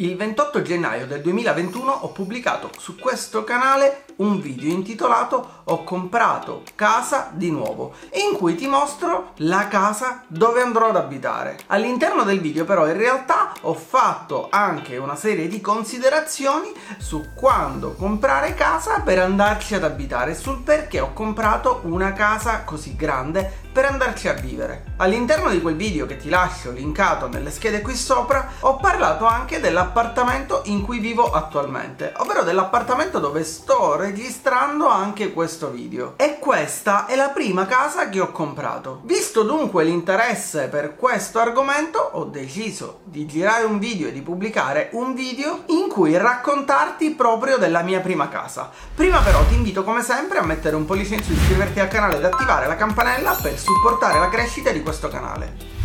Il 28 gennaio del 2021 ho pubblicato su questo canale un video intitolato Ho comprato casa di nuovo in cui ti mostro la casa dove andrò ad abitare. All'interno del video però in realtà ho fatto anche una serie di considerazioni su quando comprare casa per andarci ad abitare, sul perché ho comprato una casa così grande per andarci a vivere. All'interno di quel video che ti lascio linkato nelle schede qui sopra ho parlato anche dell'appartamento in cui vivo attualmente, ovvero dell'appartamento dove sto registrando anche questo video. E questa è la prima casa che ho comprato. Visto dunque l'interesse per questo argomento ho deciso di girare un video e di pubblicare un video in cui raccontarti proprio della mia prima casa. Prima però ti invito come sempre a mettere un pollice in su, iscriverti al canale ed attivare la campanella per supportare la crescita di questo canale.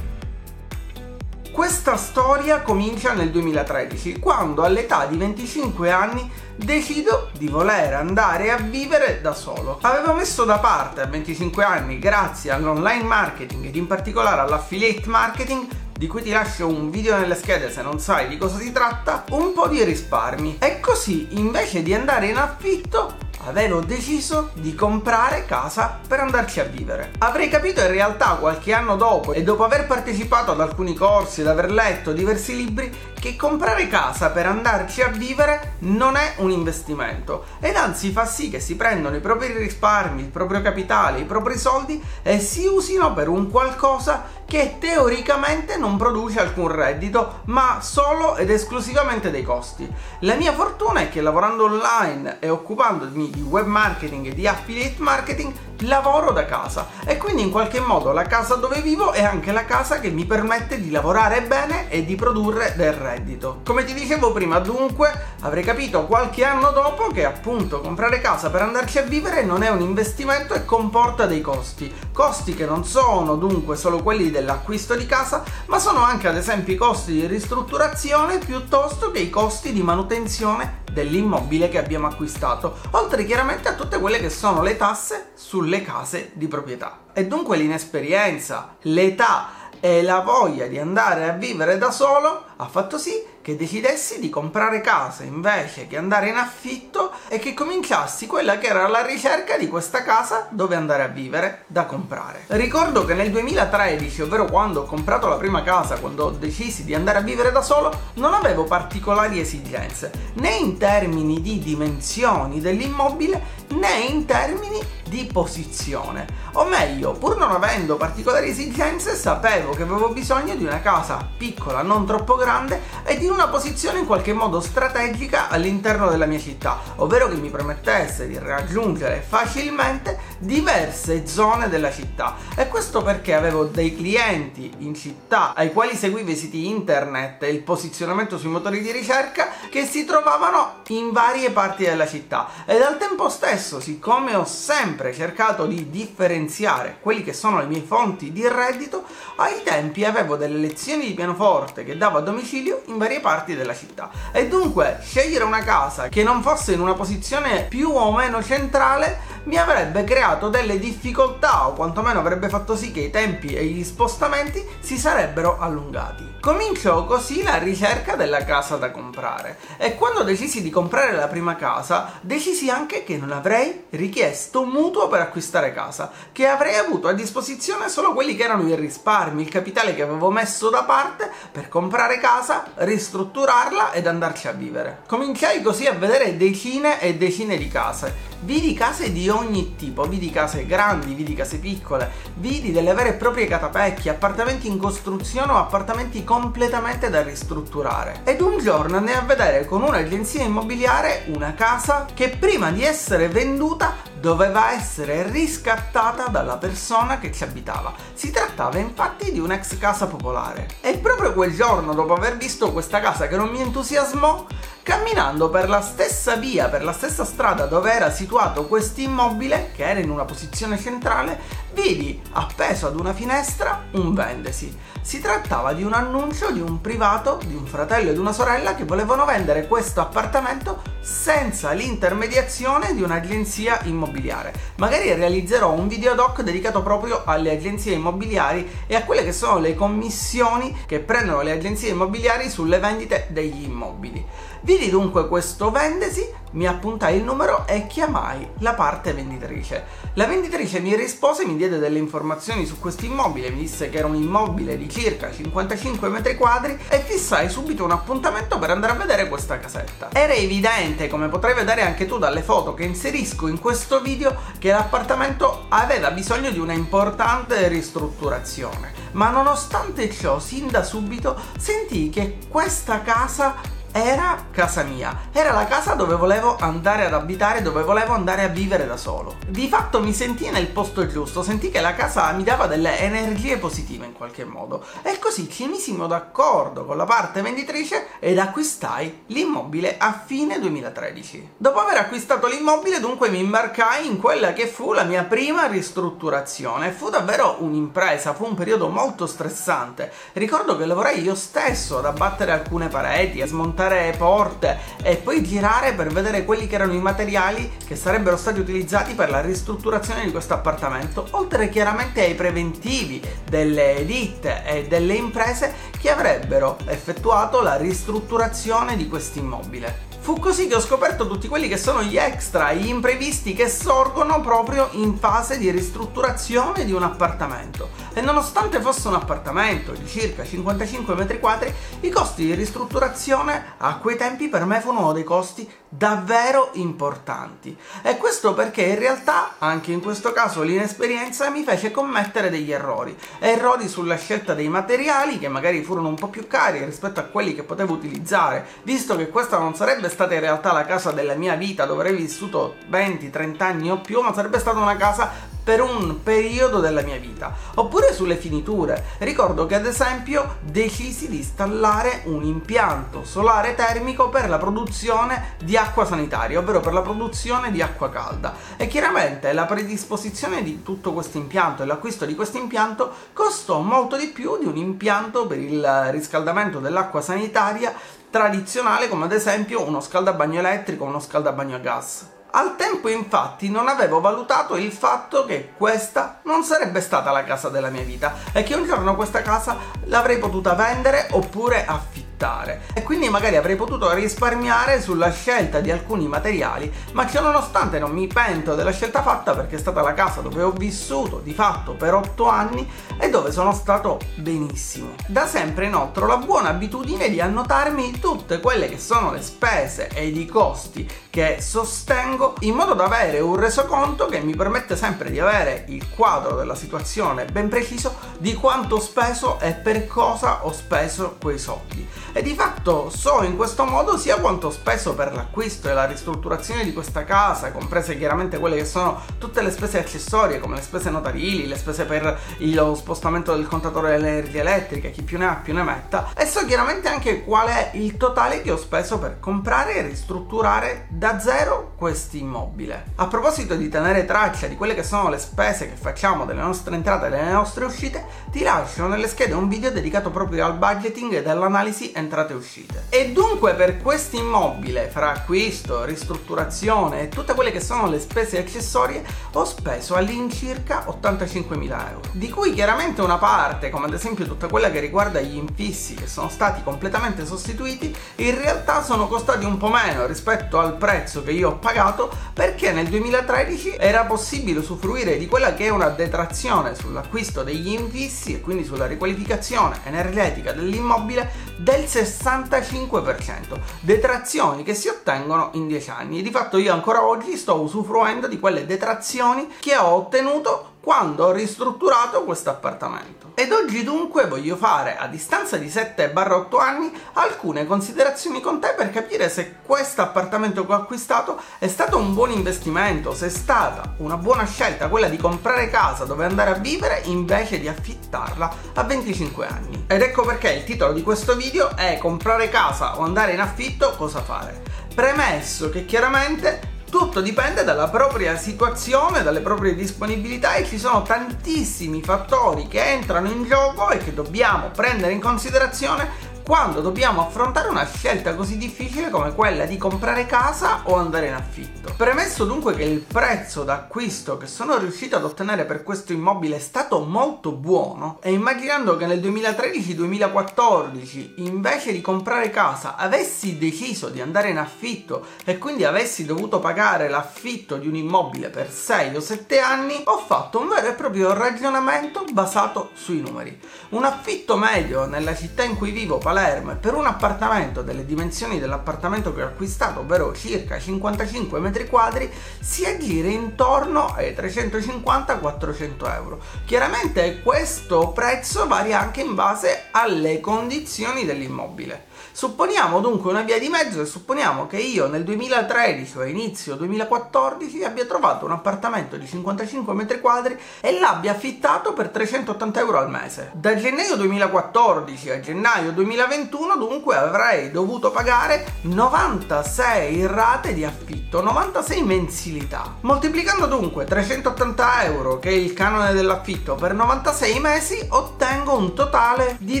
Questa storia comincia nel 2013, quando all'età di 25 anni decido di voler andare a vivere da solo. Avevo messo da parte a 25 anni, grazie all'online marketing ed in particolare all'affiliate marketing, di cui ti lascio un video nelle schede se non sai di cosa si tratta, un po' di risparmi. E così, invece di andare in affitto, avevo deciso di comprare casa per andarci a vivere. Avrei capito in realtà qualche anno dopo e dopo aver partecipato ad alcuni corsi ed aver letto diversi libri che comprare casa per andarci a vivere non è un investimento ed anzi fa sì che si prendano i propri risparmi, il proprio capitale, i propri soldi e si usino per un qualcosa che teoricamente non produce alcun reddito, ma solo ed esclusivamente dei costi. La mia fortuna è che lavorando online e occupandomi di web marketing e di affiliate marketing lavoro da casa e quindi in qualche modo la casa dove vivo è anche la casa che mi permette di lavorare bene e di produrre del reddito. Come ti dicevo prima, dunque, avrei capito qualche anno dopo che appunto comprare casa per andarci a vivere non è un investimento e comporta dei costi. Costi che non sono dunque solo quelli dell'acquisto di casa, ma sono anche ad esempio i costi di ristrutturazione piuttosto che i costi di manutenzione dell'immobile che abbiamo acquistato, oltre chiaramente a tutte quelle che sono le tasse sulle case di proprietà. E dunque l'inesperienza, l'età e la voglia di andare a vivere da solo ha fatto sì che decidessi di comprare casa invece che andare in affitto e che cominciassi quella che era la ricerca di questa casa dove andare a vivere da comprare. Ricordo che nel 2013, ovvero quando ho comprato la prima casa, quando decisi di andare a vivere da solo, non avevo particolari esigenze, né in termini di dimensioni dell'immobile né in termini di posizione. O meglio, pur non avendo particolari esigenze, sapevo che avevo bisogno di una casa piccola, non troppo grande e di una posizione in qualche modo strategica all'interno della mia città, ovvero che mi permettesse di raggiungere facilmente diverse zone della città. E questo perché avevo dei clienti in città ai quali seguivo i siti internet e il posizionamento sui motori di ricerca che si trovavano in varie parti della città ed al tempo stesso, siccome ho sempre cercato di differenziare quelli che sono le mie fonti di reddito, ai tempi avevo delle lezioni di pianoforte che davo a domicilio in varie parti della città. E dunque scegliere una casa che non fosse in una posizione più o meno centrale mi avrebbe creato delle difficoltà o quantomeno avrebbe fatto sì che i tempi e gli spostamenti si sarebbero allungati. Cominciò così la ricerca della casa da comprare e quando decisi di comprare la prima casa decisi anche che non avrei richiesto mutuo per acquistare casa, che avrei avuto a disposizione solo quelli che erano i risparmi, il capitale che avevo messo da parte per comprare casa, ristrutturarla ed andarci a vivere. Cominciai così a vedere decine e decine di case vidi case di ogni tipo, vidi case grandi, vidi case piccole, vidi delle vere e proprie catapecchie, appartamenti in costruzione o appartamenti completamente da ristrutturare. Ed un giorno andai a vedere con un'agenzia immobiliare una casa che prima di essere venduta doveva essere riscattata dalla persona che ci abitava. Si trattava infatti di un'ex casa popolare. E proprio quel giorno, dopo aver visto questa casa che non mi entusiasmò, camminando per la stessa via, per la stessa strada dove era situato questo immobile, che era in una posizione centrale, vidi appeso ad una finestra un vendesi. Si trattava di un annuncio di un privato, di un fratello e di una sorella che volevano vendere questo appartamento senza l'intermediazione di un'agenzia immobiliare. Magari realizzerò un video doc dedicato proprio alle agenzie immobiliari e a quelle che sono le commissioni che prendono le agenzie immobiliari sulle vendite degli immobili. Vidi dunque questo vendesi, mi appuntai il numero e chiamai la parte venditrice. La venditrice mi rispose, mi diede delle informazioni su questo immobile, mi disse che era un immobile di circa 55 metri quadri e fissai subito un appuntamento per andare a vedere questa casetta. Era evidente, come potrai vedere anche tu dalle foto che inserisco in questo video, che l'appartamento aveva bisogno di una importante ristrutturazione. Ma nonostante ciò, sin da subito sentii che questa casa era casa mia, era la casa dove volevo andare ad abitare, dove volevo andare a vivere da solo. Di fatto mi sentii nel posto giusto, sentì che la casa mi dava delle energie positive in qualche modo e così ci misimo d'accordo con la parte venditrice ed acquistai l'immobile a fine 2013. Dopo aver acquistato l'immobile dunque mi imbarcai in quella che fu la mia prima ristrutturazione. Fu davvero un'impresa, fu un periodo molto stressante. Ricordo che lavorai io stesso ad abbattere alcune pareti, a smontare montare porte e poi girare per vedere quelli che erano i materiali che sarebbero stati utilizzati per la ristrutturazione di questo appartamento, oltre chiaramente ai preventivi delle ditte e delle imprese che avrebbero effettuato la ristrutturazione di questo immobile. Fu così che ho scoperto tutti quelli che sono gli extra, gli imprevisti che sorgono proprio in fase di ristrutturazione di un appartamento. E nonostante fosse un appartamento di circa 55 metri quadri, i costi di ristrutturazione a quei tempi per me furono dei costi davvero importanti. E questo perché in realtà, anche in questo caso, l'inesperienza mi fece commettere degli errori. Errori sulla scelta dei materiali, che magari furono un po' più cari rispetto a quelli che potevo utilizzare, visto che questa non sarebbe stata in realtà la casa della mia vita dove avrei vissuto 20-30 anni o più, ma sarebbe stata una casa per un periodo della mia vita. Oppure sulle finiture. Ricordo che ad esempio decisi di installare un impianto solare termico per la produzione di acqua sanitaria, ovvero per la produzione di acqua calda. E chiaramente la predisposizione di tutto questo impianto e l'acquisto di questo impianto costò molto di più di un impianto per il riscaldamento dell'acqua sanitaria tradizionale come ad esempio uno scaldabagno elettrico o uno scaldabagno a gas. Al tempo infatti non avevo valutato il fatto che questa non sarebbe stata la casa della mia vita e che un giorno questa casa l'avrei potuta vendere oppure affittare affittare e quindi magari avrei potuto risparmiare sulla scelta di alcuni materiali, ma che nonostante non mi pento della scelta fatta perché è stata la casa dove ho vissuto di fatto per 8 anni e dove sono stato benissimo. Da sempre inoltre ho la buona abitudine di annotarmi tutte quelle che sono le spese ed i costi che sostengo in modo da avere un resoconto che mi permette sempre di avere il quadro della situazione ben preciso di quanto ho speso e per cosa ho speso quei soldi e di fatto so in questo modo sia quanto speso per l'acquisto e la ristrutturazione di questa casa, comprese chiaramente quelle che sono tutte le spese accessorie come le spese notarili, le spese per lo spostamento del contatore dell'energia elettrica, chi più ne ha più ne metta, e so chiaramente anche qual è il totale che ho speso per comprare e ristrutturare da zero questo immobile. A proposito di tenere traccia di quelle che sono le spese che facciamo delle nostre entrate e delle nostre uscite, ti lascio nelle schede un video dedicato proprio al budgeting e dell'analisi entrate e uscite. E dunque per questo immobile, fra acquisto, ristrutturazione e tutte quelle che sono le spese accessorie, ho speso all'incirca 85.000 euro, di cui chiaramente una parte, come ad esempio tutta quella che riguarda gli infissi che sono stati completamente sostituiti, in realtà sono costati un po' meno rispetto al prezzo che io ho pagato perché nel 2013 era possibile usufruire di quella che è una detrazione sull'acquisto degli infissi e quindi sulla riqualificazione energetica dell'immobile del 65%, detrazioni che si ottengono in 10 anni. Di fatto io ancora oggi sto usufruendo di quelle detrazioni che ho ottenuto quando ho ristrutturato questo appartamento. Ed oggi dunque voglio fare, a distanza di 7-8 anni, alcune considerazioni con te per capire se questo appartamento che ho acquistato è stato un buon investimento, se è stata una buona scelta quella di comprare casa dove andare a vivere invece di affittarla a 25 anni. Ed ecco perché il titolo di questo video è comprare casa o andare in affitto, cosa fare? Premesso che chiaramente tutto dipende dalla propria situazione, dalle proprie disponibilità e ci sono tantissimi fattori che entrano in gioco e che dobbiamo prendere in considerazione quando dobbiamo affrontare una scelta così difficile come quella di comprare casa o andare in affitto. Premesso dunque che il prezzo d'acquisto che sono riuscito ad ottenere per questo immobile è stato molto buono e immaginando che nel 2013-2014 invece di comprare casa avessi deciso di andare in affitto e quindi avessi dovuto pagare l'affitto di un immobile per 6 o 7 anni, ho fatto un vero e proprio ragionamento basato sui numeri. Un affitto medio nella città in cui vivo, Palermo, Palermo e per un appartamento delle dimensioni dell'appartamento che ho acquistato, ovvero circa 55 metri quadri, si aggira intorno ai 350-400 euro. Chiaramente questo prezzo varia anche in base alle condizioni dell'immobile. Supponiamo dunque una via di mezzo e supponiamo che io nel 2013 o inizio 2014 abbia trovato un appartamento di 55 metri quadri e l'abbia affittato per 380 euro al mese. Da gennaio 2014 a gennaio 2021 dunque avrei dovuto pagare 96 rate di affitto, 96 mensilità. Moltiplicando dunque 380 euro che è il canone dell'affitto per 96 mesi ottengo un totale di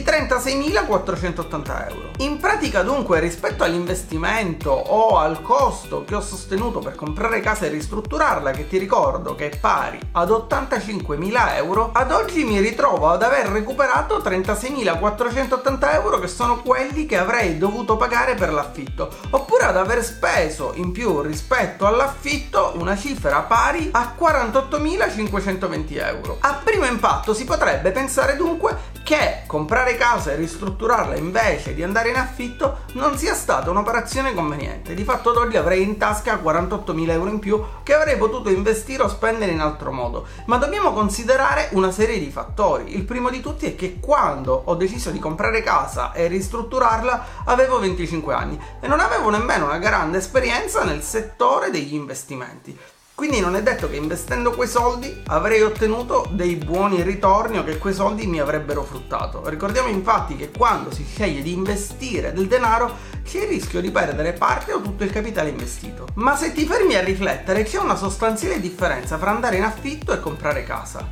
36.480 euro. In pratica dunque rispetto all'investimento o al costo che ho sostenuto per comprare casa e ristrutturarla, che ti ricordo che è pari ad 85.000 euro, ad oggi mi ritrovo ad aver recuperato 36.480 euro che sono quelli che avrei dovuto pagare per l'affitto, oppure ad aver speso in più rispetto all'affitto una cifra pari a 48.520 euro. A primo impatto si potrebbe pensare dunque che comprare casa e ristrutturarla invece di andare in affitto non sia stata un'operazione conveniente. Di fatto oggi avrei in tasca 48.000 euro in più che avrei potuto investire o spendere in altro modo. Ma dobbiamo considerare una serie di fattori. Il primo di tutti è che quando ho deciso di comprare casa e ristrutturarla avevo 25 anni e non avevo nemmeno una grande esperienza nel settore degli investimenti. Quindi non è detto che investendo quei soldi avrei ottenuto dei buoni ritorni o che quei soldi mi avrebbero fruttato. Ricordiamo infatti che quando si sceglie di investire del denaro c'è il rischio di perdere parte o tutto il capitale investito. Ma se ti fermi a riflettere c'è una sostanziale differenza fra andare in affitto e comprare casa.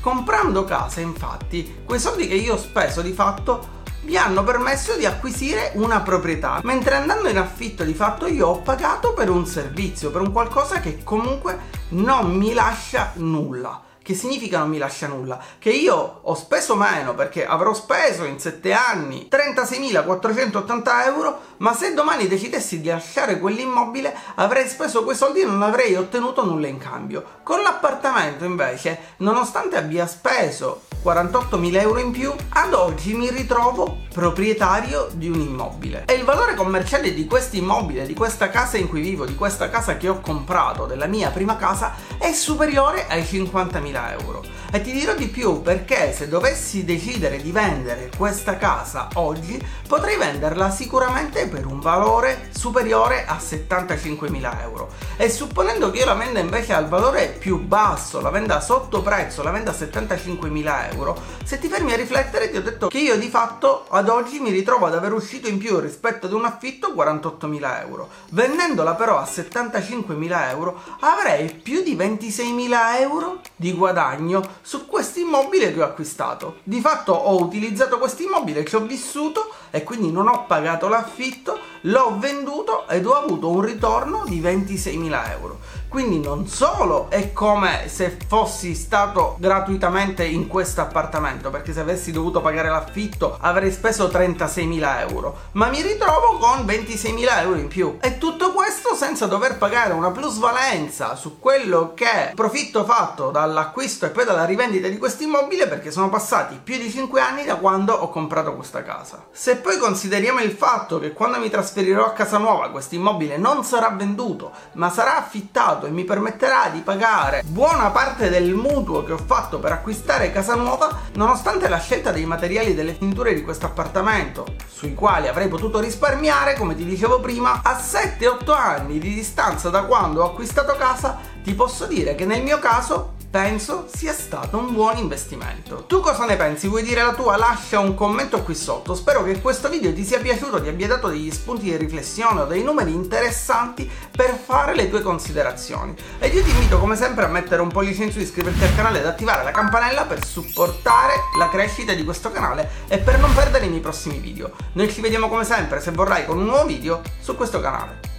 Comprando casa infatti quei soldi che io ho speso di fatto vi hanno permesso di acquisire una proprietà, mentre andando in affitto di fatto io ho pagato per un servizio, per un qualcosa che comunque non mi lascia nulla. Che significa non mi lascia nulla? Che io ho speso meno perché avrò speso in 7 anni 36.480 euro, ma se domani decidessi di lasciare quell'immobile avrei speso quei soldi e non avrei ottenuto nulla in cambio. Con l'appartamento invece, nonostante abbia speso 48.000 euro in più, ad oggi mi ritrovo proprietario di un immobile. E il valore commerciale di questo immobile, di questa casa in cui vivo, di questa casa che ho comprato, della mia prima casa, è superiore ai 50.000 euro. E ti dirò di più perché se dovessi decidere di vendere questa casa oggi, potrei venderla sicuramente per un valore superiore a 75.000 euro. E supponendo che io la venda invece al valore più basso, la venda sotto prezzo, la venda a 75.000 euro, se ti fermi a riflettere ti ho detto che io di fatto ad oggi mi ritrovo ad aver uscito in più rispetto ad un affitto 48.000 euro. Vendendola però a 75.000 euro avrei più di 26.000 euro di guadagno su questo immobile che ho acquistato. Di fatto ho utilizzato questo immobile, ci ho vissuto e quindi non ho pagato l'affitto, l'ho venduto ed ho avuto un ritorno di 26.000 euro. Quindi non solo è come se fossi stato gratuitamente in questo appartamento, perché se avessi dovuto pagare l'affitto avrei speso 36.000 euro, ma mi ritrovo con 26.000 euro in più. E tutto questo senza dover pagare una plusvalenza su quello che profitto fatto dall'acquisto e poi dalla rivendita di questo immobile perché sono passati più di 5 anni da quando ho comprato questa casa. Se poi consideriamo il fatto che quando mi trasferirò a casa nuova questo immobile non sarà venduto, ma sarà affittato e mi permetterà di pagare buona parte del mutuo che ho fatto per acquistare casa nuova, nonostante la scelta dei materiali e delle finiture di questo appartamento, sui quali avrei potuto risparmiare, come ti dicevo prima, a 7-8 anni di distanza da quando ho acquistato casa, ti posso dire che nel mio caso penso sia stato un buon investimento. Tu cosa ne pensi? Vuoi dire la tua? Lascia un commento qui sotto. Spero che questo video ti sia piaciuto, ti abbia dato degli spunti di riflessione o dei numeri interessanti per fare le tue considerazioni. Ed io ti invito come sempre a mettere un pollice in su, iscriverti al canale ed attivare la campanella per supportare la crescita di questo canale e per non perdere i miei prossimi video. Noi ci vediamo come sempre, se vorrai, con un nuovo video su questo canale.